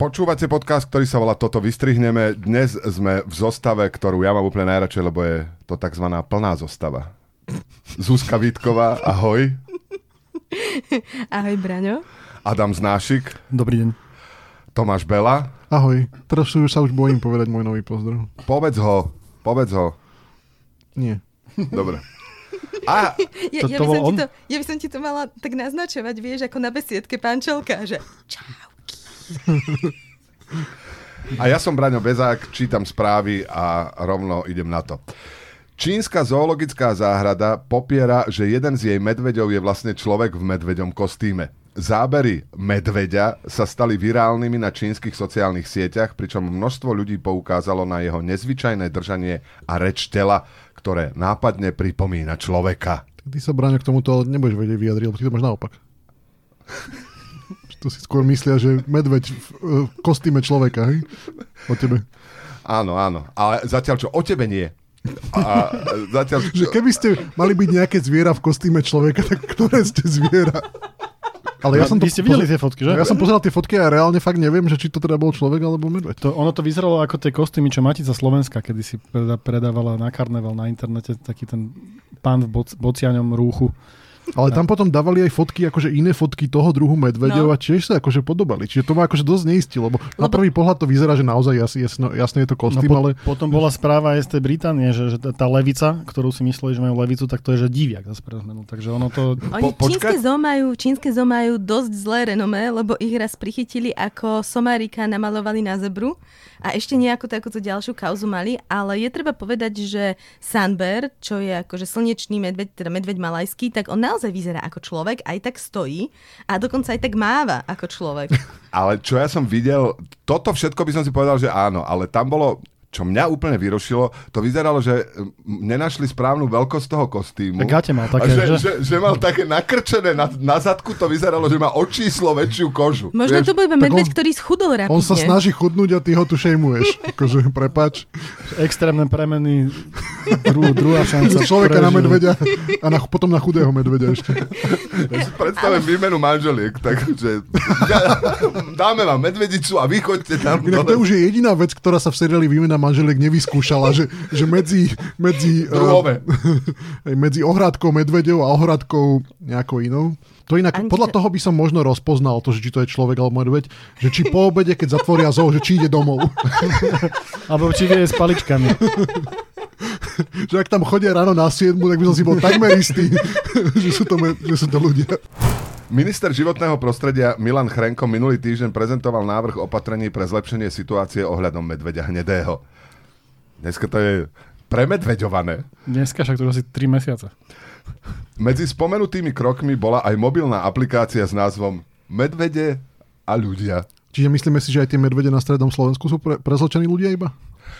Počúvate podcast, ktorý sa volá Toto vystrihneme. Dnes sme v zostave, ktorú ja mám úplne najradšej, lebo je to tzv. plná zostava. Zuzka Vítková, ahoj. Ahoj, Braňo. Adam Znášik. Dobrý deň. Tomáš Bela. Ahoj. Teraz sa už bojím povedať môj nový pozdrav. Povedz ho, povedz ho. Nie. Dobre. A, ja, ja, by som ti to, ja by som ti to mala tak naznačovať, vieš, ako na besiedke pán Čelka, že čau. A ja som Braňo Bezák, čítam správy a rovno idem na to. Čínska zoologická záhrada popiera, že jeden z jej medveďov je vlastne človek v medveďom kostýme. Zábery medveďa sa stali virálnymi na čínskych sociálnych sieťach, pričom množstvo ľudí poukázalo na jeho nezvyčajné držanie a reč tela, ktoré nápadne pripomína človeka. Ty sa, Braňo, k tomuto nebudeš vedieť vyjadriť, lebo ty to máš naopak. To si skôr myslia, že medveď v kostýme človeka, hej? O tebe. Áno, áno. Ale zatiaľ čo, o tebe nie. A zatiaľ čo... Že keby ste mali byť nejaké zviera v kostýme človeka, tak ktoré ste zviera? Ale ja som to Vy ste videli tie fotky, že? Ja som pozeral tie fotky a reálne fakt neviem, že či to teda bol človek alebo medveď. To, ono to vyzeralo ako tie kostýmy, čo Matica Slovenska, kedy si predávala na karneval na internete taký ten pán v boc, bociaňom rúchu. Ale tam potom dávali aj fotky, akože iné fotky toho druhu medvedov no. a tiež sa akože podobali. Čiže to ma akože dosť neistilo, lebo, lebo... na prvý pohľad to vyzerá, že naozaj jasne, jasne, je to kostým, no, po, ale... Potom bola správa aj z tej Británie, že, že tá levica, ktorú si mysleli, že majú levicu, tak to je, že diviak za zmenu. Takže ono to... Oni po, čínske zoo majú, čínske zoo majú dosť zlé renomé, lebo ich raz prichytili, ako somárika namalovali na zebru a ešte nejakú takúto ďalšiu kauzu mali, ale je treba povedať, že Sanber, čo je akože slnečný medveď, teda medveď malajský, tak on naozaj vyzerá ako človek, aj tak stojí a dokonca aj tak máva ako človek. Ale čo ja som videl, toto všetko by som si povedal, že áno, ale tam bolo čo mňa úplne vyrošilo, to vyzeralo, že nenašli správnu veľkosť toho kostýmu. Gate mal také, že, že? Že, že mal také nakrčené, na, na zadku to vyzeralo, že má očíslo väčšiu kožu. Možno vieš? to bol iba medveď, on, ktorý schudol rapidne. On sa snaží chudnúť a ty ho tu šejmuješ. akože, prepač. Extrémne premeny, dru, druhá šanca. Človeka prežil. na medveďa a na, potom na chudého medveďa ešte. Ale... výmenu manželiek, takže dáme vám medvedicu a vy choďte tam. Inak to už je jediná vec, ktorá sa v seriáli výmena manželiek nevyskúšala, že, že medzi, medzi, uh, medzi ohrádkou medvedov a ohrádkou nejakou inou. To inak, Ani podľa toho by som možno rozpoznal to, že či to je človek alebo medveď, že či po obede, keď zatvoria zoo, že či ide domov. Alebo či vie s paličkami. že ak tam chodia ráno na 7, tak by som si bol takmer istý, že sú to, že sú to ľudia. Minister životného prostredia Milan Chrenko minulý týždeň prezentoval návrh opatrení pre zlepšenie situácie ohľadom medveďa hnedého. Dneska to je premedveďované. Dneska však to už asi 3 mesiace. Medzi spomenutými krokmi bola aj mobilná aplikácia s názvom Medvede a ľudia. Čiže myslíme si, že aj tie medvede na strednom Slovensku sú pre, prezločení ľudia iba?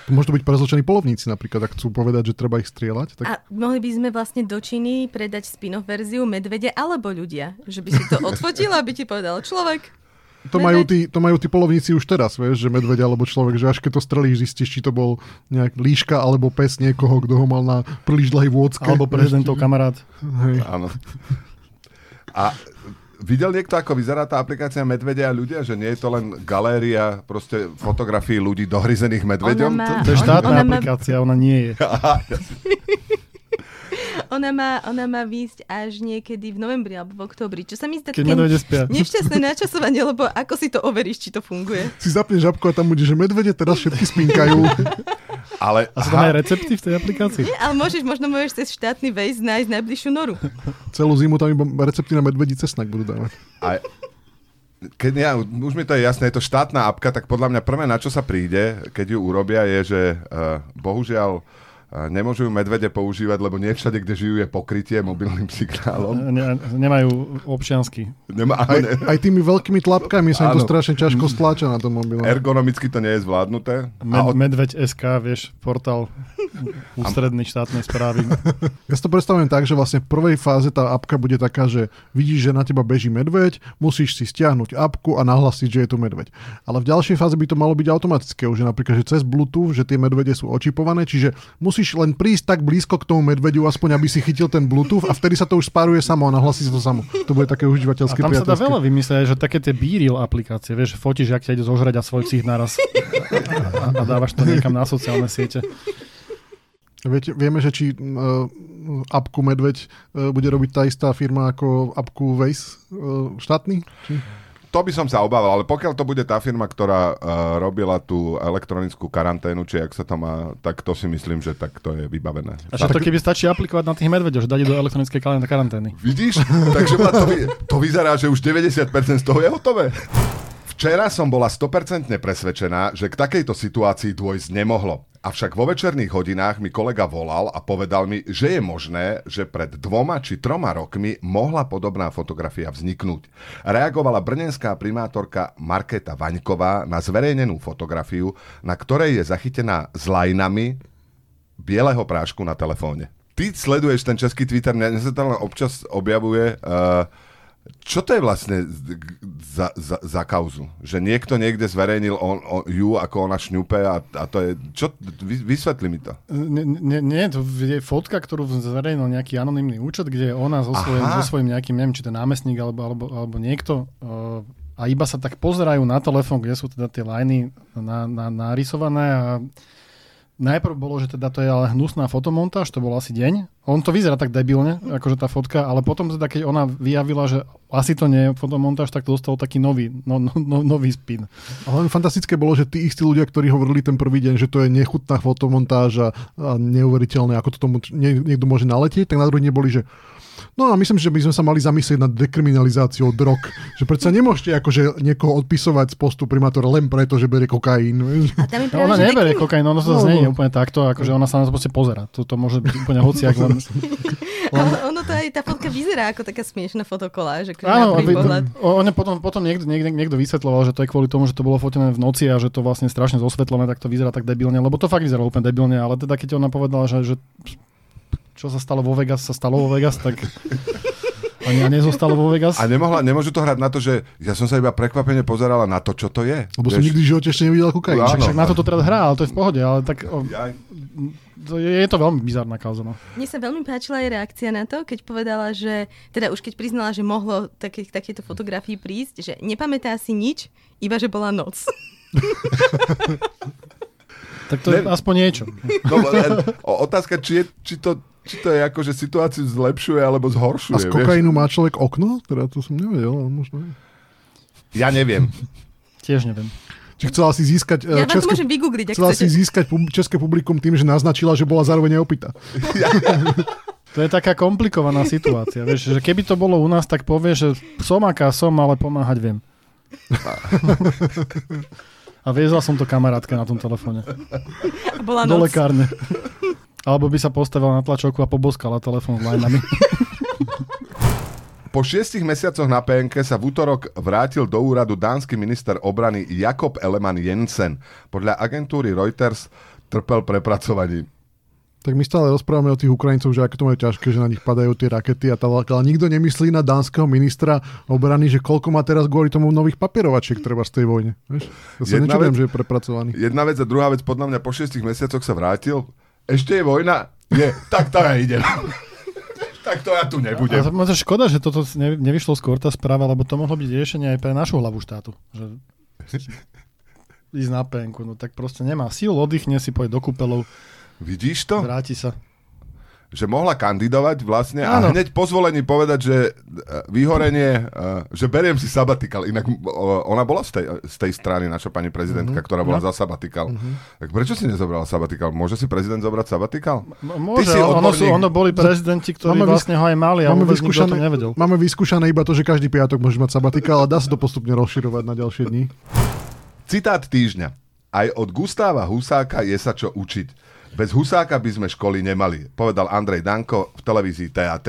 Môžu byť prezločení polovníci napríklad, ak chcú povedať, že treba ich strieľať. Tak... A mohli by sme vlastne do Číny predať spin-off verziu medvede alebo ľudia. Že by si to odfotil, aby ti povedal človek. To majú, tí, to majú tí polovníci už teraz, vieš, že medveď alebo človek, že až keď to strelíš, zistíš, či to bol nejak líška alebo pes niekoho, kto ho mal na príliš dlhej vôdzke. Alebo prezidentov kamarát. Hej. Áno. A Videl niekto, ako vyzerá tá aplikácia Medvedia a ľudia? Že nie je to len galéria proste fotografií ľudí dohryzených medveďom? Má, to, to je štátna ona aplikácia, má... ona nie je. ona, má, ona má výjsť až niekedy v novembri alebo v oktobri. Čo sa mi zdá také nešťastné načasovanie, lebo ako si to overíš, či to funguje? Si zapneš žabku a tam bude, že medvede teraz všetky spinkajú. Ale, a sú tam aj recepty v tej aplikácii? Nie, ale môžeš, možno môžeš cez štátny vejs nájsť najbližšiu noru. Celú zimu tam iba recepty na medvedí cesnak budú dávať. A, keď ja, už mi to je jasné, je to štátna apka, tak podľa mňa prvé, na čo sa príde, keď ju urobia, je, že uh, bohužiaľ Nemôžu ju medvede používať, lebo nie všade, kde žijú, je pokrytie mobilným signálom. Ne, nemajú občiansky. Nemá, aj, ne. aj tými veľkými tlapkami sa im to strašne ťažko stláča na tom mobile. Ergonomicky to nie je zvládnuté. Med, od... Medveď SK, vieš, portál ústredný štátnej správy. Ja si to predstavujem tak, že vlastne v prvej fáze tá apka bude taká, že vidíš, že na teba beží medveď, musíš si stiahnuť apku a nahlasiť, že je tu medveď. Ale v ďalšej fáze by to malo byť automatické, že napríklad, že cez Bluetooth, že tie medvede sú očipované, čiže musíš musíš len prísť tak blízko k tomu medvediu, aspoň aby si chytil ten Bluetooth a vtedy sa to už spáruje samo a nahlasí sa to samo. To bude také užívateľské A tam sa dá veľa vymyslieť, že také tie bíril aplikácie, vieš, fotíš, ak ťa ide zožrať a svoj psích naraz a, a dávaš to niekam na sociálne siete. Viete, vieme, že či uh, apku Medveď uh, bude robiť tá istá firma ako apku Waze uh, štátny? Či? To by som sa obával, ale pokiaľ to bude tá firma, ktorá uh, robila tú elektronickú karanténu, či ak sa to má, tak to si myslím, že tak to je vybavené. A to keby stačí aplikovať na tých medveďov, že dať do elektronickej karantény? Vidíš? Takže to, to vyzerá, že už 90% z toho je hotové. Včera som bola 100% presvedčená, že k takejto situácii dôjsť nemohlo. Avšak vo večerných hodinách mi kolega volal a povedal mi, že je možné, že pred dvoma či troma rokmi mohla podobná fotografia vzniknúť. Reagovala brnenská primátorka Marketa Vaňková na zverejnenú fotografiu, na ktorej je zachytená s lajnami bieleho prášku na telefóne. Ty sleduješ ten český Twitter, mňa sa tam občas objavuje uh, čo to je vlastne za, za, za kauzu? Že niekto niekde zverejnil on, on, ju, ako ona šňupe a, a to je... Čo? Vy, vysvetli mi to. Nie, nie, to je fotka, ktorú zverejnil nejaký anonimný účet, kde ona so svojím, so svojím nejakým, neviem, či to námestník alebo, alebo, alebo niekto uh, a iba sa tak pozerajú na telefón, kde sú teda tie lajny na, na, narysované a najprv bolo, že teda to je ale hnusná fotomontáž, to bol asi deň. On to vyzerá tak debilne, akože tá fotka, ale potom teda, keď ona vyjavila, že asi to nie je fotomontáž, tak to dostal taký nový, no, no, no, nový spin. Ale fantastické bolo, že tí istí ľudia, ktorí hovorili ten prvý deň, že to je nechutná fotomontáž a, a neuveriteľné, ako to tomu niekto môže naletieť, tak na druhý deň boli, že No a myslím, že by sme sa mali zamyslieť nad dekriminalizáciou drog. Že predsa nemôžete akože niekoho odpisovať z postu primátora len preto, že berie kokain. A tam no, ona neberie dekrim... kokain, ona to no, znie no. úplne takto, akože ona sa na to proste pozera. Toto môže byť úplne hociak len... Ale ono to aj, tá fotka vyzerá ako taká smiešná fotokoláž. Akože Áno, on potom, potom niekto, niekto, niekto vysvetloval, že to je kvôli tomu, že to bolo fotené v noci a že to vlastne strašne zosvetlené, tak to vyzerá tak debilne, lebo to fakt vyzerá úplne debilne, ale teda keď ona povedala, že, že čo sa stalo vo Vegas, sa stalo vo Vegas, tak ani nezostalo vo Vegas. A nemohla, nemôžu to hrať na to, že ja som sa iba prekvapene pozerala na to, čo to je. Lebo som nikdy v živote ešte nevidel kokain. Však, však na to to teraz hrá, ale to je v pohode. Ale tak, o, to je, je to veľmi bizarná kauza. No. Mne sa veľmi páčila aj reakcia na to, keď povedala, že, teda už keď priznala, že mohlo také, takéto fotografii prísť, že nepamätá si nič, iba že bola noc. tak to ne, je aspoň niečo. No, otázka, či, je, či to či to je ako, že situáciu zlepšuje alebo zhoršuje. A z kokainu vieš? má človek okno? Teda to som nevedel. Možno... Ja neviem. Tiež neviem. Či chcela si získať... Ja české, to môžem vygoogliť, ak Chcela chcete. si získať české publikum tým, že naznačila, že bola zároveň neopýta. To je taká komplikovaná situácia. Vieš, že keby to bolo u nás, tak povie, že som aká som, ale pomáhať viem. A viezla som to kamarátke na tom telefóne. Bola Do lekárne. Alebo by sa postavila na tlačovku a poboskala telefón s lineami. Po šiestich mesiacoch na PNK sa v útorok vrátil do úradu dánsky minister obrany Jakob Eleman Jensen. Podľa agentúry Reuters trpel prepracovaním. Tak my stále rozprávame o tých Ukrajincov, že ako to majú ťažké, že na nich padajú tie rakety a tak, ale nikto nemyslí na dánskeho ministra obrany, že koľko má teraz kvôli tomu nových papierovačiek treba z tej vojne. Vieš? Ja sa nečudujem, že je prepracovaný. Jedna vec a druhá vec, podľa mňa po šiestich mesiacoch sa vrátil, ešte je vojna? Je. tak to ja idem. tak to ja tu nebudem. A to škoda, že toto ne, nevyšlo skôr tá správa, lebo to mohlo byť riešenie aj pre našu hlavu štátu. Že ísť na penku, no tak proste nemá síl, oddychne si, pôjde do kúpelov. Vidíš to? Vráti sa že mohla kandidovať vlastne a hneď po zvolení povedať, že e, vyhorenie, e, že beriem si sabatikal. Inak ona bola z tej, z tej strany, naša pani prezidentka, mm-hmm. ktorá bola no. za sabatikal. Mm-hmm. Tak prečo si nezobrala sabatikal? Môže si prezident zobrať sabatikal? M- môže, ono, sú, ono boli prezidenti, ktorí máme vlastne ho aj mali a máme vyskúšané, to nevedel. Máme vyskúšané iba to, že každý piatok môže mať sabatikal a dá sa to postupne rozširovať na ďalšie dni. Citát týždňa. Aj od Gustáva Husáka je sa čo učiť. Bez Husáka by sme školy nemali, povedal Andrej Danko v televízii TA3.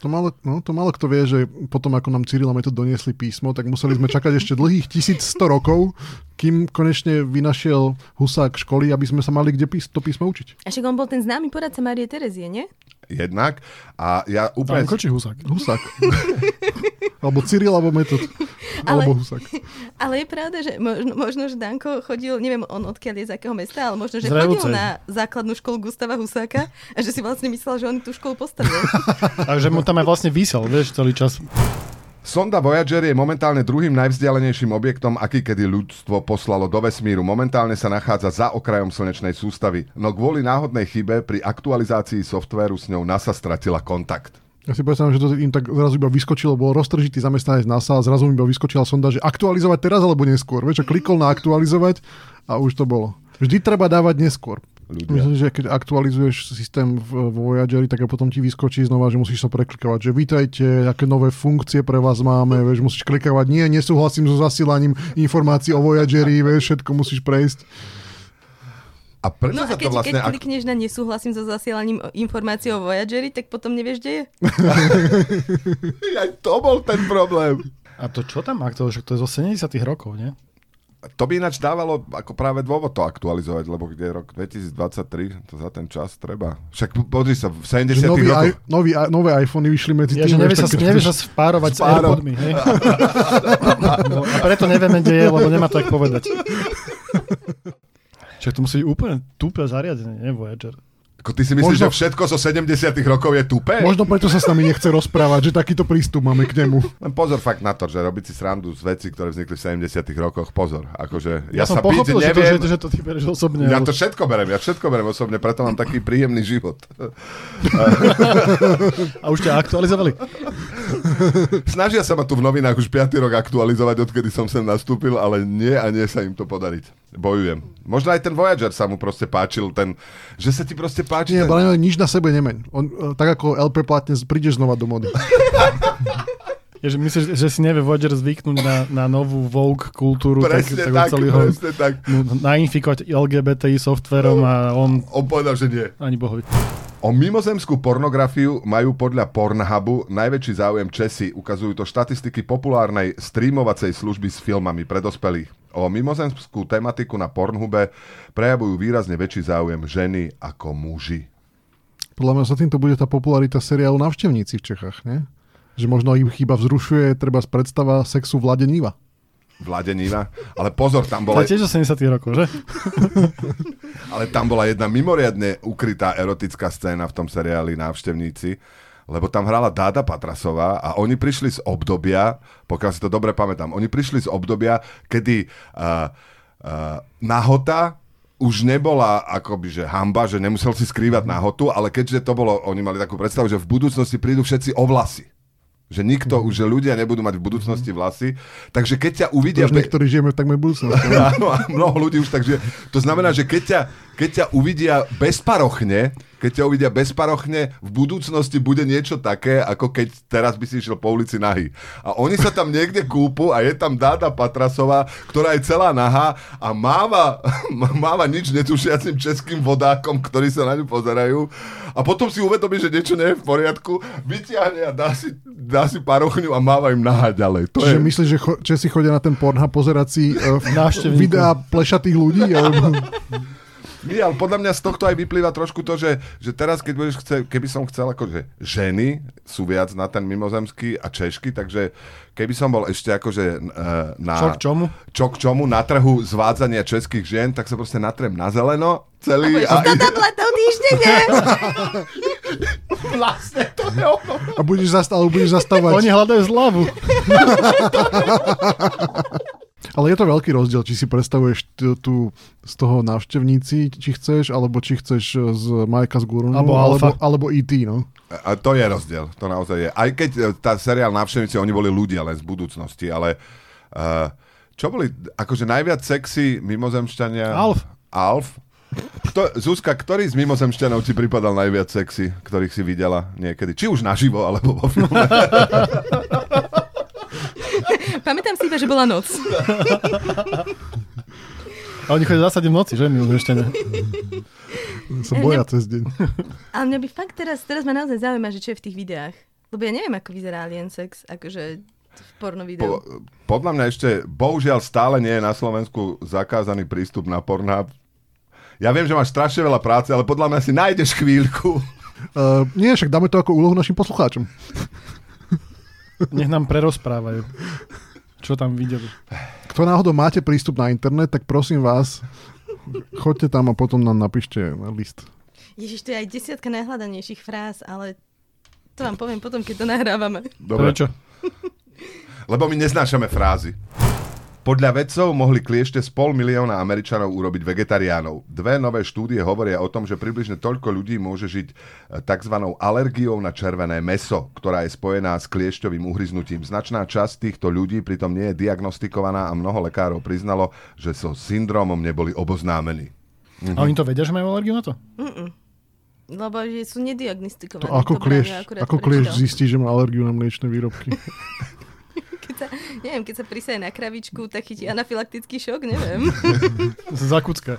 To malo, no, to malo kto vie, že potom ako nám Cyril a to doniesli písmo, tak museli sme čakať ešte dlhých 1100 rokov, kým konečne vynašiel Husák školy, aby sme sa mali kde pís- to písmo učiť. A však on bol ten známy poradca Marie Terezie, nie? Jednak. A ja úplne... Danko či Husák? Husák. alebo Cyril, alebo Metod. Ale- Alebo Husák. Ale je pravda, že možno, možno, že Danko chodil, neviem on odkiaľ je, z akého mesta, ale možno, že Z chodil na základnú školu Gustava Husáka a že si vlastne myslel, že on tú školu postavil. A že mu tam aj vlastne vysel, vieš, celý čas. Sonda Voyager je momentálne druhým najvzdialenejším objektom, aký kedy ľudstvo poslalo do vesmíru. Momentálne sa nachádza za okrajom slnečnej sústavy, no kvôli náhodnej chybe pri aktualizácii softvéru s ňou NASA stratila kontakt. Ja si predstavím, že to im tak zrazu iba vyskočilo, bol roztržitý zamestnanec NASA a zrazu iba vyskočila sonda, že aktualizovať teraz alebo neskôr. Vieš, klikol na aktualizovať a už to bolo. Vždy treba dávať neskôr. Ľudia. Myslím, že keď aktualizuješ systém v vo Voyageri, tak a potom ti vyskočí znova, že musíš sa preklikovať, že vítajte, aké nové funkcie pre vás máme, vieš, musíš klikovať, nie, nesúhlasím so zasielaním informácií o Voyageri, vieš, všetko musíš prejsť. A prečo No sa a to keď, vlastne... keď klikneš na nesúhlasím so zasielaním informácií o Voyageri, tak potom nevieš, kde je. Aj to bol ten problém. A to čo tam aktuálne? To je zo 70 rokov, nie? To by ináč dávalo ako práve dôvod to aktualizovať, lebo kde je rok 2023, to za ten čas treba. Však pozri sa, v 70 Že nový, rokoch... i, nový, i- nové iPhony vyšli medzi Ja, že tým. nevie vieš, sa, tak keď nevie chceš- sa spárovať s Spáro- Airpodmi, hej? No, a preto nevieme, kde je, lebo nemá to jak povedať. Však to musí byť úplne tupé zariadenie, nie Voyager. Ako ty si myslíš, Možno- že všetko zo 70 rokov je tupé? Možno preto sa s nami nechce rozprávať, že takýto prístup máme k nemu. Len pozor fakt na to, že robiť si srandu z veci, ktoré vznikli v 70 rokoch, pozor. Akože Ja, ja, som sa pochopil, byť že, to, neviem, že, že to ty bereš osobne. ja ale- to všetko berem, ja všetko berem osobne, preto mám taký príjemný život. A už ťa aktualizovali? Snažia sa ma tu v novinách už 5. rok aktualizovať, odkedy som sem nastúpil, ale nie a nie sa im to podariť. Bojujem. Možno aj ten Voyager sa mu proste páčil, ten, že sa ti proste páči Nie, ten... Brian, nič na sebe nemeň. On, e, tak ako LP platne, prídeš znova do mody. Je, že myslíš, že si nevie Voyager zvyknúť na, na novú Vogue kultúru, Presne tak, tak, celý ho tak. mu nainfikovať LGBTI softverom a on On povedal, že nie. ani bohovi. O mimozemskú pornografiu majú podľa Pornhubu najväčší záujem Česi. Ukazujú to štatistiky populárnej streamovacej služby s filmami pre dospelých. O mimozemskú tematiku na Pornhube prejavujú výrazne väčší záujem ženy ako muži. Podľa mňa sa týmto bude tá popularita seriálu Navštevníci v Čechách, nie? Že možno ich chyba vzrušuje treba predstava sexu Vlade Niva. Vladeníva. Ale pozor, tam To bola, je tiež zo 70 rokov, že? ale tam bola jedna mimoriadne ukrytá erotická scéna v tom seriáli Návštevníci, lebo tam hrala Dáda Patrasová a oni prišli z obdobia, pokiaľ si to dobre pamätám, oni prišli z obdobia, kedy uh, uh, nahota už nebola akoby, že hamba, že nemusel si skrývať nahotu, ale keďže to bolo, oni mali takú predstavu, že v budúcnosti prídu všetci o vlasy. Že nikto, už že ľudia nebudú mať v budúcnosti vlasy. Takže keď ťa uvidia... Už niektorí žijeme v takmer budúcnosti. Áno, a mnoho ľudí už takže to znamená, že keď ťa, keď ťa uvidia bezparochne, keď ťa uvidia bezparochne, v budúcnosti bude niečo také, ako keď teraz by si išiel po ulici nahý. A oni sa tam niekde kúpu a je tam Dáda Patrasová, ktorá je celá nahá a máva, máva nič netušiacim českým vodákom, ktorí sa na ňu pozerajú. A potom si uvedomí, že niečo nie je v poriadku, vyťahne a dá si, dá si parochňu a máva im nahá ďalej. To Čiže je... myslíš, že cho- Česi chodia na ten Pornhub pozerať si uh, videá plešatých ľudí? Alebo... Nie, ale podľa mňa z tohto aj vyplýva trošku to, že, že teraz, keď budeš chce, keby som chcel, akože ženy sú viac na ten mimozemský a češky, takže keby som bol ešte akože uh, na... Čo k čomu? Čo k čomu? Na trhu zvádzania českých žien, tak sa proste natrem na zeleno celý a... Sto tabletov týždenne! vlastne to je ono. A budeš, zast- budeš zastavať. Oni hľadajú zľavu. Ale je to veľký rozdiel, či si predstavuješ tu, tu z toho návštevníci, či chceš, alebo či chceš z Majka z Gurunu, Alebo alebo, alebo E.T., no. A to je rozdiel, to naozaj je. Aj keď e, tá seriál Návštevníci, oni boli ľudia len z budúcnosti, ale uh, čo boli, akože najviac sexy mimozemšťania? Alf. Alf? Kto, Zuzka, ktorý z mimozemšťanov ti pripadal najviac sexy, ktorých si videla niekedy? Či už naživo, alebo vo filme? Si iba, že bola noc. A oni chodia v zásade v noci, že? My ešte Sa boja cez deň. Ale mňa by fakt teraz, teraz ma naozaj zaujíma, že čo je v tých videách. Lebo ja neviem, ako vyzerá alien sex. Akože porno Po, podľa mňa ešte, bohužiaľ stále nie je na Slovensku zakázaný prístup na Pornhub. Ja viem, že máš strašne veľa práce, ale podľa mňa si nájdeš chvíľku. Uh, nie, však dáme to ako úlohu našim poslucháčom. Nech nám prerozprávajú, čo tam videli. Kto náhodou máte prístup na internet, tak prosím vás, choďte tam a potom nám napíšte na list. Ježiš, to je aj desiatka najhľadanejších fráz, ale to vám poviem potom, keď to nahrávame. Dobre. Prečo? Lebo my neznášame frázy. Podľa vedcov mohli kliešte z pol milióna Američanov urobiť vegetariánov. Dve nové štúdie hovoria o tom, že približne toľko ľudí môže žiť e, tzv. alergiou na červené meso, ktorá je spojená s kliešťovým uhryznutím. Značná časť týchto ľudí pritom nie je diagnostikovaná a mnoho lekárov priznalo, že so syndromom neboli oboznámení. Mhm. A oni to vedia, že majú alergiu na to? Mm-mm. Lebo že sú nediagnostikovaní. To ako klieš, ako klieš zistí, že má alergiu na mliečne výrobky? keď sa, neviem, keď sa prisaje na kravičku, tak chytí anafylaktický šok, neviem. Zakúcka.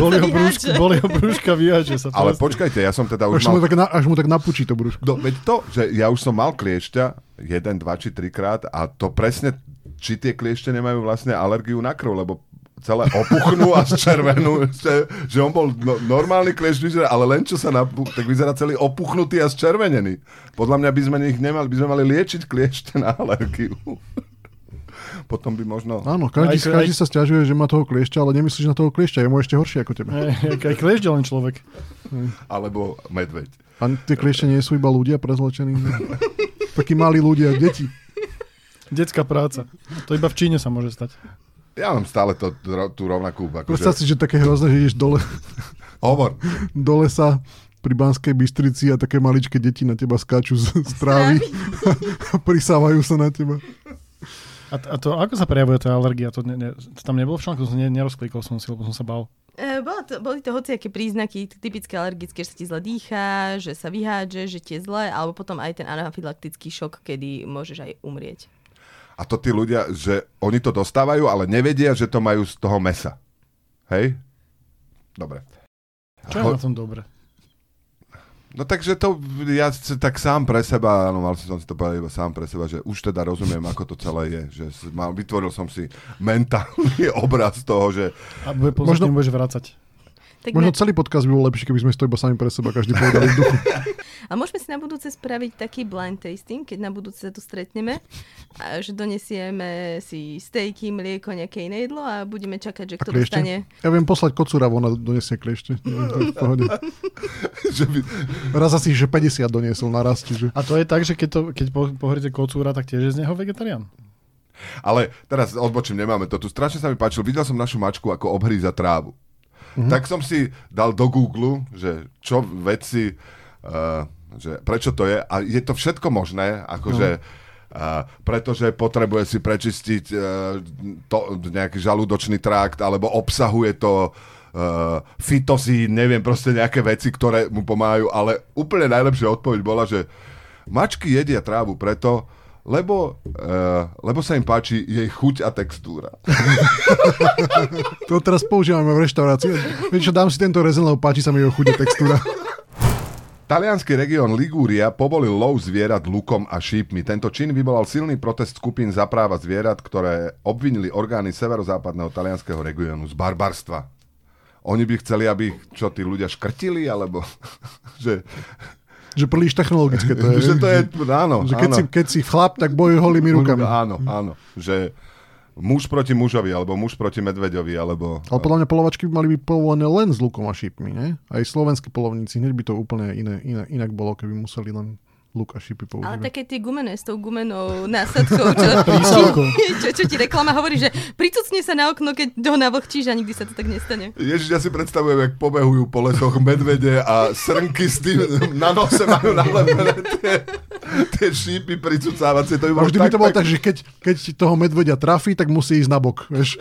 boli, ho brúška, boli ho brúška vyjače sa. Ale počkajte, ja som teda už až mal... Mu tak na, až mu tak napučí to brúško. No, veď to, že ja už som mal kliešťa, jeden, dva či trikrát a to presne či tie kliešte nemajú vlastne alergiu na krv, lebo celé opuchnú a červenú, že, že on bol no, normálny kliešť, vyzerá, ale len čo sa napu, tak vyzerá celý opuchnutý a zčervenený. Podľa mňa by sme ich nemali, by sme mali liečiť kliešte na alergiu. Potom by možno... Áno, každý, aj, každý aj... sa stiažuje, že má toho kliešťa, ale nemyslíš na toho kliešťa, je mu ešte horšie ako tebe. Aj, aj kliešť len človek. Alebo medveď. A tie kliešte nie sú iba ľudia prezlečení? Takí malí ľudia, deti. Detská práca. To iba v Číne sa môže stať. Ja mám stále to, tú rovnakú. Akože... Predstav si, že také hrozné, že ideš dole. Hovor. Do lesa pri Banskej Bystrici a také maličké deti na teba skáču z, z trávy a prisávajú sa na teba. A, a to, ako sa prejavuje tá alergia? To, ne, ne, to tam nebolo v článku, to ne, nerozklikol som si, lebo som sa bal. E, bolo to, boli to hociaké príznaky typické alergické, že sa ti zle dýchá, že sa vyhádže, že ti je zle, alebo potom aj ten anafylaktický šok, kedy môžeš aj umrieť. A to tí ľudia, že oni to dostávajú, ale nevedia, že to majú z toho mesa. Hej? Dobre. Čo je Ho... na tom dobre? No takže to, ja tak sám pre seba, áno, mal som si to povedať iba sám pre seba, že už teda rozumiem, ako to celé je, že mal, vytvoril som si mentálny obraz toho, že... A bude možno budeš vracať. Tak Možno ne... celý podcast by bol lepší, keby sme to iba sami pre seba každý povedali v duchu. A môžeme si na budúce spraviť taký blind tasting, keď na budúce sa tu stretneme, a že donesieme si stejky, mlieko, nejaké iné jedlo a budeme čakať, že kto dostane. Ja viem poslať kocúra, ona donesie kliešte. Raz asi, že 50 doniesol naraz. Čiže... A to je tak, že keď, to, keď pohoríte kocúra, tak tiež je z neho vegetarián? Ale teraz odbočím, nemáme to tu. Strašne sa mi páčilo. Videl som našu mačku, ako obhríza trávu. Mm-hmm. Tak som si dal do Google, že čo veci, uh, že prečo to je. A je to všetko možné, akože... Mm. Uh, pretože potrebuje si prečistiť uh, to, nejaký žalúdočný trakt, alebo obsahuje to uh, fitozín, neviem, proste nejaké veci, ktoré mu pomáhajú, ale úplne najlepšia odpoveď bola, že mačky jedia trávu preto, lebo, uh, lebo sa im páči jej chuť a textúra. to teraz používame v reštaurácii. Vieš čo, dám si tento rezen, lebo páči sa mi jeho chuť a textúra. Talianský región Ligúria povolil lov zvierat lukom a šípmi. Tento čin vyvolal silný protest skupín za práva zvierat, ktoré obvinili orgány severozápadného talianského regiónu z barbarstva. Oni by chceli, aby čo tí ľudia škrtili, alebo že že príliš technologické to je. že to je, áno, že keď, áno. Si, keď si chlap, tak bojuj holými rukami. Áno, áno. Že muž proti mužovi, alebo muž proti medveďovi, alebo... Ale podľa mňa polovačky mali byť povolené len s lukom a šípmi, nie? Aj slovenskí polovníci, hneď by to úplne iné, iné, inak bolo, keby museli len luk a šípy používať. Ale také tie gumené s tou gumenou násadkou, čo, čo, čo, ti reklama hovorí, že pricucne sa na okno, keď ho navlhčíš a nikdy sa to tak nestane. Ježiš, ja si predstavujem, jak pobehujú po lesoch medvede a srnky s tým na nose majú nalepené tie, tie šípy pricucávacie. To by bolo vždy tak, by to bolo tak, že keď, keď toho medvedia trafí, tak musí ísť na bok. Vieš?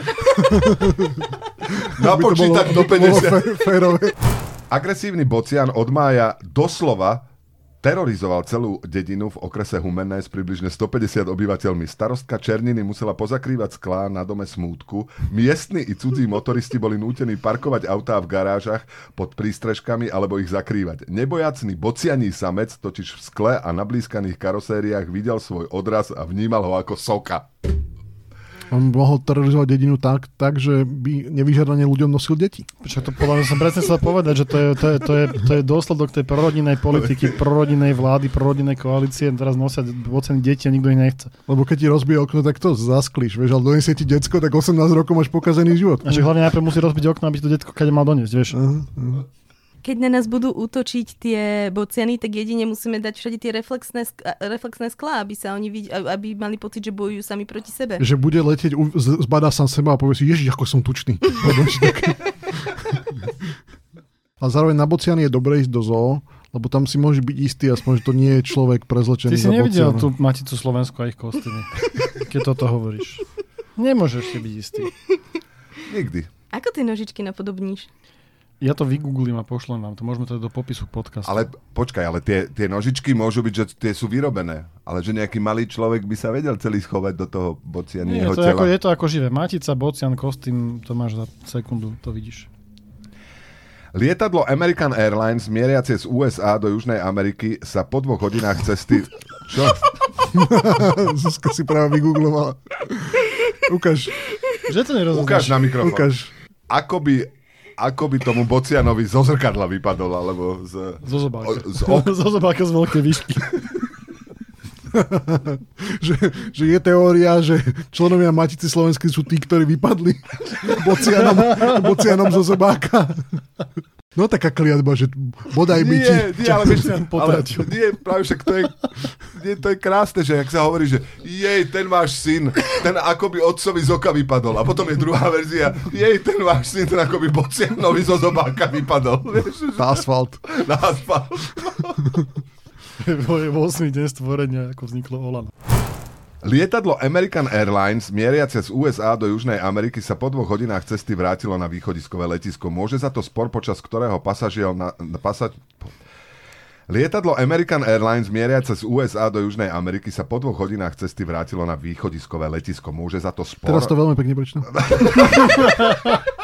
Napočítať do 50. Agresívny bocian od mája doslova terorizoval celú dedinu v okrese Humenné s približne 150 obyvateľmi. Starostka Černiny musela pozakrývať sklá na dome smútku. Miestni i cudzí motoristi boli nútení parkovať autá v garážach pod prístrežkami alebo ich zakrývať. Nebojacný bocianí samec totiž v skle a na blízkaných karosériách videl svoj odraz a vnímal ho ako soka. On mohol terorizovať dedinu tak, tak, že by nevyžadane ľuďom nosil deti. Čo to podľa mňa som presne chcel povedať, že to je, to, je, to, je, to je dôsledok tej prorodinnej politiky, prorodinnej vlády, prorodinnej koalície. Teraz nosia oceny deti a nikto ich nechce. Lebo keď ti rozbije okno, tak to zasklíš, vieš, ale donesie ti decko, tak 18 rokov máš pokazený život. A že hlavne najprv musí rozbiť okno, aby to detko keď mal doniesť, vieš. Uh-huh, uh-huh keď na nás budú útočiť tie bociany, tak jedine musíme dať všade tie reflexné, reflexné sklá, aby sa oni vid- aby mali pocit, že bojujú sami proti sebe. Že bude letieť, zbadá sám seba a povie si, ježiš, ako som tučný. a zároveň na bociany je dobre ísť do zoo, lebo tam si môže byť istý, aspoň, že to nie je človek prezlečený Ty si nevidel tú Maticu Slovensku a ich kostýmy, keď toto hovoríš. Nemôžeš si byť istý. Nikdy. Ako ty nožičky napodobníš? Ja to vygooglím a pošlem vám. To môžeme to do popisu podcastu. Ale počkaj, ale tie, tie nožičky môžu byť, že tie sú vyrobené. Ale že nejaký malý človek by sa vedel celý schovať do toho bocianieho to tela. Ako, je to ako živé. Matica, bocian, kostým, to máš za sekundu, to vidíš. Lietadlo American Airlines mieriace z USA do Južnej Ameriky sa po dvoch hodinách cesty... Čo? Zuzka si práve vygooglovala. Ukáž. Že to? Ukáž na mikrofón. Ukáž. Ako by ako by tomu Bocianovi zo zrkadla vypadol, alebo z... Zo zobáka. Z, ok... zo zobáka z veľkej výšky. že, že je teória, že členovia Matice Slovenskej sú tí, ktorí vypadli bocianom, bocianom zo zobáka. No taká kliatba, že bodaj by ti... Nie, ale vieš, ale nie, práve však to je, nie, to je krásne, že ak sa hovorí, že jej, ten váš syn, ten akoby otcovi z oka vypadol. A potom je druhá verzia, jej, ten váš syn, ten akoby bocianovi zo zobáka vypadol. Vieš, na asfalt. Na asfalt. v 8. deň stvorenia, ako vzniklo Olano. Lietadlo American Airlines mieriace z USA do Južnej Ameriky sa po dvoch hodinách cesty vrátilo na východiskové letisko. Môže za to spor, počas ktorého pasažiel na, na pasa, Lietadlo American Airlines mieriace z USA do Južnej Ameriky sa po dvoch hodinách cesty vrátilo na východiskové letisko. Môže za to spor... Teraz to veľmi pekne prečo.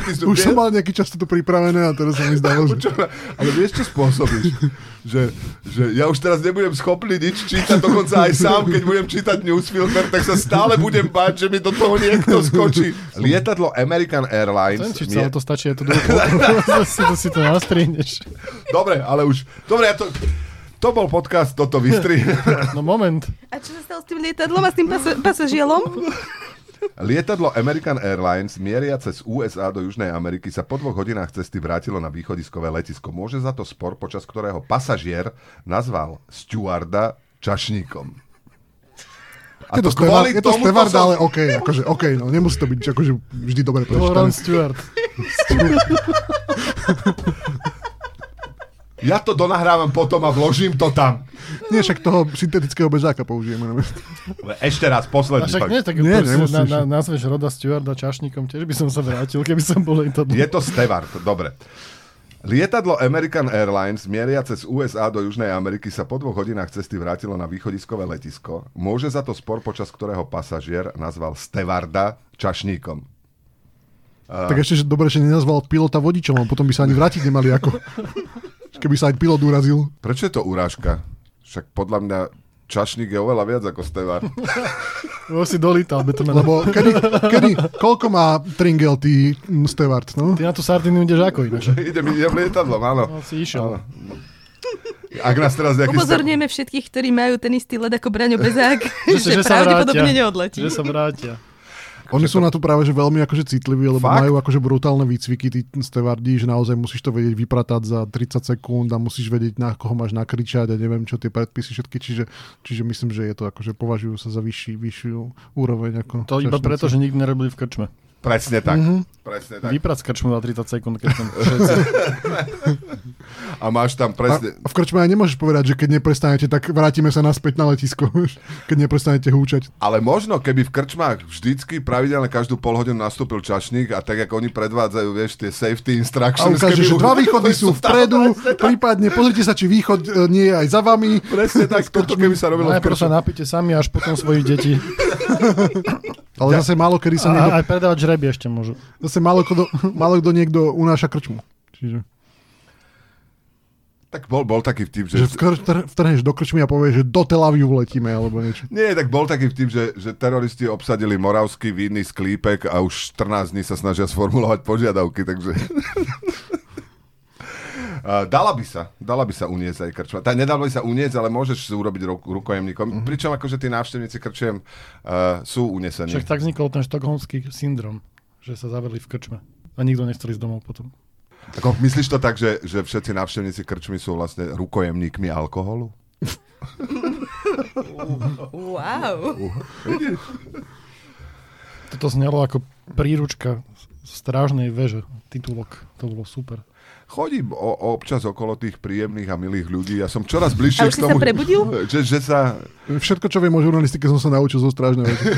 Ty... Už som mal nejaký čas to pripravené a teraz sa mi zdalo, že... Ale vieš, čo spôsobíš? že, že ja už teraz nebudem schopný nič čítať, dokonca aj sám, keď budem čítať newsfilter, tak sa stále budem báť, že mi do toho niekto skočí. Lietadlo American Airlines... Ten, či mie... to stačí, je to si to, si to nastrihneš. Dobre, ale už... Dobre, ja to... To bol podcast, toto vystri. No moment. A čo sa stalo s tým lietadlom a s tým pas- pasažielom? Lietadlo American Airlines mieriace z USA do Južnej Ameriky sa po dvoch hodinách cesty vrátilo na východiskové letisko. Môže za to spor, počas ktorého pasažier nazval stewarda čašníkom. A je to, to je to stevard, som... ale OK, akože, OK, no, nemusí to byť akože vždy dobre prečítané. Stewart. Ja to donahrávam potom a vložím to tam. Nie, však toho syntetického bežáka použijeme. Ešte raz, posledný. však nie, tak nie, na, na, nazveš Roda Stewarda čašníkom, tiež by som sa vrátil, keby som bol to. Je to Steward, dobre. Lietadlo American Airlines mieriace z USA do Južnej Ameriky sa po dvoch hodinách cesty vrátilo na východiskové letisko. Môže za to spor, počas ktorého pasažier nazval Stevarda čašníkom. Tak ešte, že dobre, že nenazval pilota vodičom, a potom by sa ani vrátiť nemali ako keby sa aj pilot urazil. Prečo je to urážka? Však podľa mňa čašník je oveľa viac ako stevar. Lebo si dolítal betona. Lebo kedy, kedy, koľko má tringel tý stevard, no? Ty na tú Sardinu ideš ako ináč? idem, idem lietadlom, áno. No, si išiel. Áno. Ak nás teraz nejaký Upozorňujeme všetkých, ktorí majú ten istý led ako Braňo Bezák, že, že, že pravdepodobne neodletí. Že sa vrátia. Oni sú na to práve že veľmi akože citliví, lebo Fakt? majú akože brutálne výcviky, tí stevardi, že naozaj musíš to vedieť vypratať za 30 sekúnd a musíš vedieť, na koho máš nakričať a neviem čo, tie predpisy všetky, čiže, čiže myslím, že je to akože považujú sa za vyšší, vyššiu úroveň. Ako to iba preto, že nikdy nerobili v krčme. Presne tak. Mm-hmm. Presne tak. Vyprac krčmu na 30 sekúnd, keď som A máš tam presne... A v krčme aj nemôžeš povedať, že keď neprestanete, tak vrátime sa naspäť na letisko, keď neprestanete húčať. Ale možno, keby v krčmách vždycky pravidelne každú pol hodinu nastúpil čašník a tak, ako oni predvádzajú, vieš, tie safety instructions. A ukáže, že dva východy sú vpredu, prípadne pozrite sa, či východ e, nie je aj za vami. Presne tak, toto keby sa robilo Najprv sa napíte sami, až potom svojich detí. Ale zase málo kedy sa niekto... Aj predávať žreby ešte môžu. Zase málo kto, málo kto niekto unáša krčmu. Čiže... Tak bol, bol taký vtip, že... Že vtrhneš do krčmy a povieš, že do Tel Avivu letíme, alebo niečo. Nie, tak bol taký vtip, že, že teroristi obsadili moravský vínny sklípek a už 14 dní sa snažia sformulovať požiadavky, takže... dala by sa, dala by sa uniesť aj krčma. Tá, nedalo by sa uniesť, ale môžeš urobiť ruk, rukojemníkom. Mm-hmm. Pričom akože tí návštevníci krčiem uh, sú unesení. Však tak vznikol ten štokholmský syndrom, že sa zavedli v krčme a nikto nechcel ísť domov potom. Ako, myslíš to tak, že, že všetci návštevníci krčmy sú vlastne rukojemníkmi alkoholu? wow. Toto znelo ako príručka strážnej veže, titulok. To bolo super. Chodím o, občas okolo tých príjemných a milých ľudí. Ja som čoraz bližšie k tomu... Sa prebudil? Že, že sa... Všetko, čo viem o žurnalistike, som sa naučil zo strážnej veže.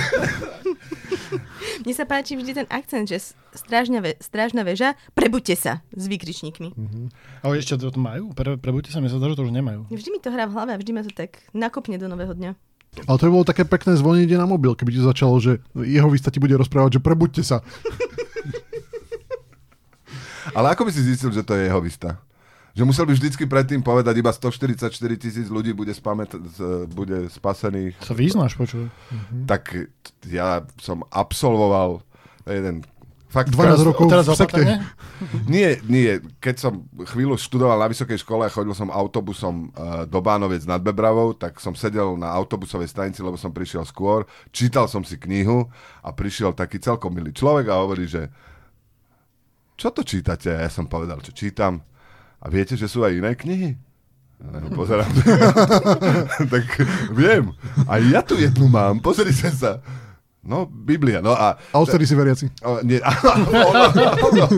Mne sa páči vždy ten akcent, že strážna, ve, strážna väža, prebuďte sa s výkričníkmi. Uh-huh. Ale ešte to majú? Pre, prebuďte sa, mi sa zdá, že to už nemajú. Vždy mi to hrá v hlave a vždy ma to tak nakopne do nového dňa. Ale to by bolo také pekné zvonenie na mobil, keby ti začalo, že jeho výsta ti bude rozprávať, že prebuďte sa. Ale ako by si zistil, že to je jeho výsta? Že musel by vždycky predtým povedať, iba 144 tisíc ľudí bude, spamet, bude spasených. Sa význáš, počuj. Mhm. Tak ja som absolvoval jeden Fakt, 12 teraz, rokov teraz v sekte. Nie, nie. Keď som chvíľu študoval na vysokej škole a chodil som autobusom uh, do Bánoviec nad Bebravou, tak som sedel na autobusovej stanici, lebo som prišiel skôr, čítal som si knihu a prišiel taký celkom milý človek a hovorí, že čo to čítate? A ja som povedal, čo čítam. A viete, že sú aj iné knihy? Pozerám. tak viem. A ja tu jednu mám. Pozrite sa. No, Biblia. No a, a ostali si veriaci. O, nie, a, on, on, on,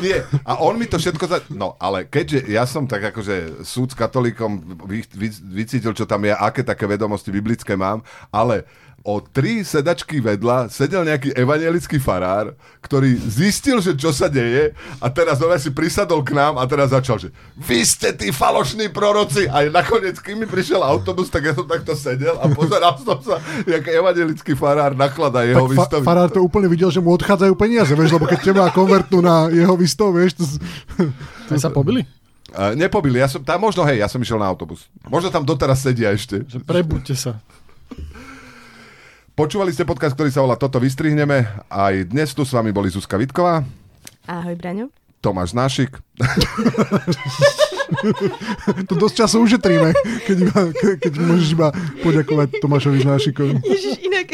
nie, a on mi to všetko... Za, no, ale keďže ja som tak akože súd s katolíkom vy, vy, vycítil, čo tam je, aké také vedomosti biblické mám, ale o tri sedačky vedľa sedel nejaký evangelický farár, ktorý zistil, že čo sa deje a teraz on si prisadol k nám a teraz začal, že vy ste tí falošní proroci a nakoniec, kým mi prišiel autobus, tak ja som takto sedel a pozeral som sa, jak evangelický farár nakladá jeho tak fa- farár to úplne videl, že mu odchádzajú peniaze, vieš, lebo keď teba konvertnú na jeho výstav, vieš, to... to... sa pobili? Uh, nepobili, ja som tam, možno hej, ja som išiel na autobus. Možno tam doteraz sedia ešte. Že prebuďte sa. Počúvali ste podcast, ktorý sa volá Toto vystrihneme. Aj dnes tu s vami boli Zuzka Vitková. Ahoj, Braňo. Tomáš Nášik. to dosť času ušetríme, keď, iba, keď môžeš iba poďakovať Tomášovi Nášikovi. Ježiš, inak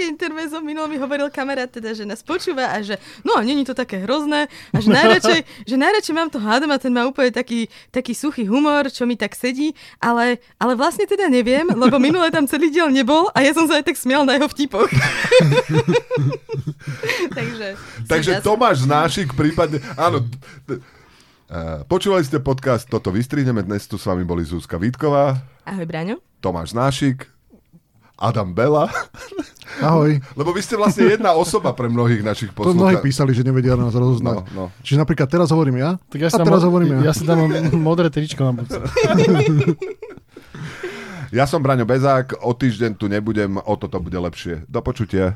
krátke intermezo minul mi hovoril kamarát teda, že nás počúva a že no, není to také hrozné a že najradšej, že najradšej mám to hádam a ten má úplne taký, taký suchý humor, čo mi tak sedí, ale, ale vlastne teda neviem, lebo minule tam celý diel nebol a ja som sa aj tak smial na jeho vtipoch. Takže, Takže Tomáš Nášik prípadne, áno, Uh, počúvali ste podcast Toto vystrihneme. Dnes tu s vami boli Zuzka Vítková. Ahoj, Braňo. Tomáš Nášik. Adam Bela. Ahoj. Lebo vy ste vlastne jedna osoba pre mnohých našich poslucháčov. To mnohí písali, že nevedia nás rozoznať. No, no. Čiže napríklad teraz hovorím ja, tak ja a teraz mo- hovorím ja. Ja si dám modré tričko na budúce. Ja som Braňo Bezák, o týždeň tu nebudem, o toto bude lepšie. Do počutia.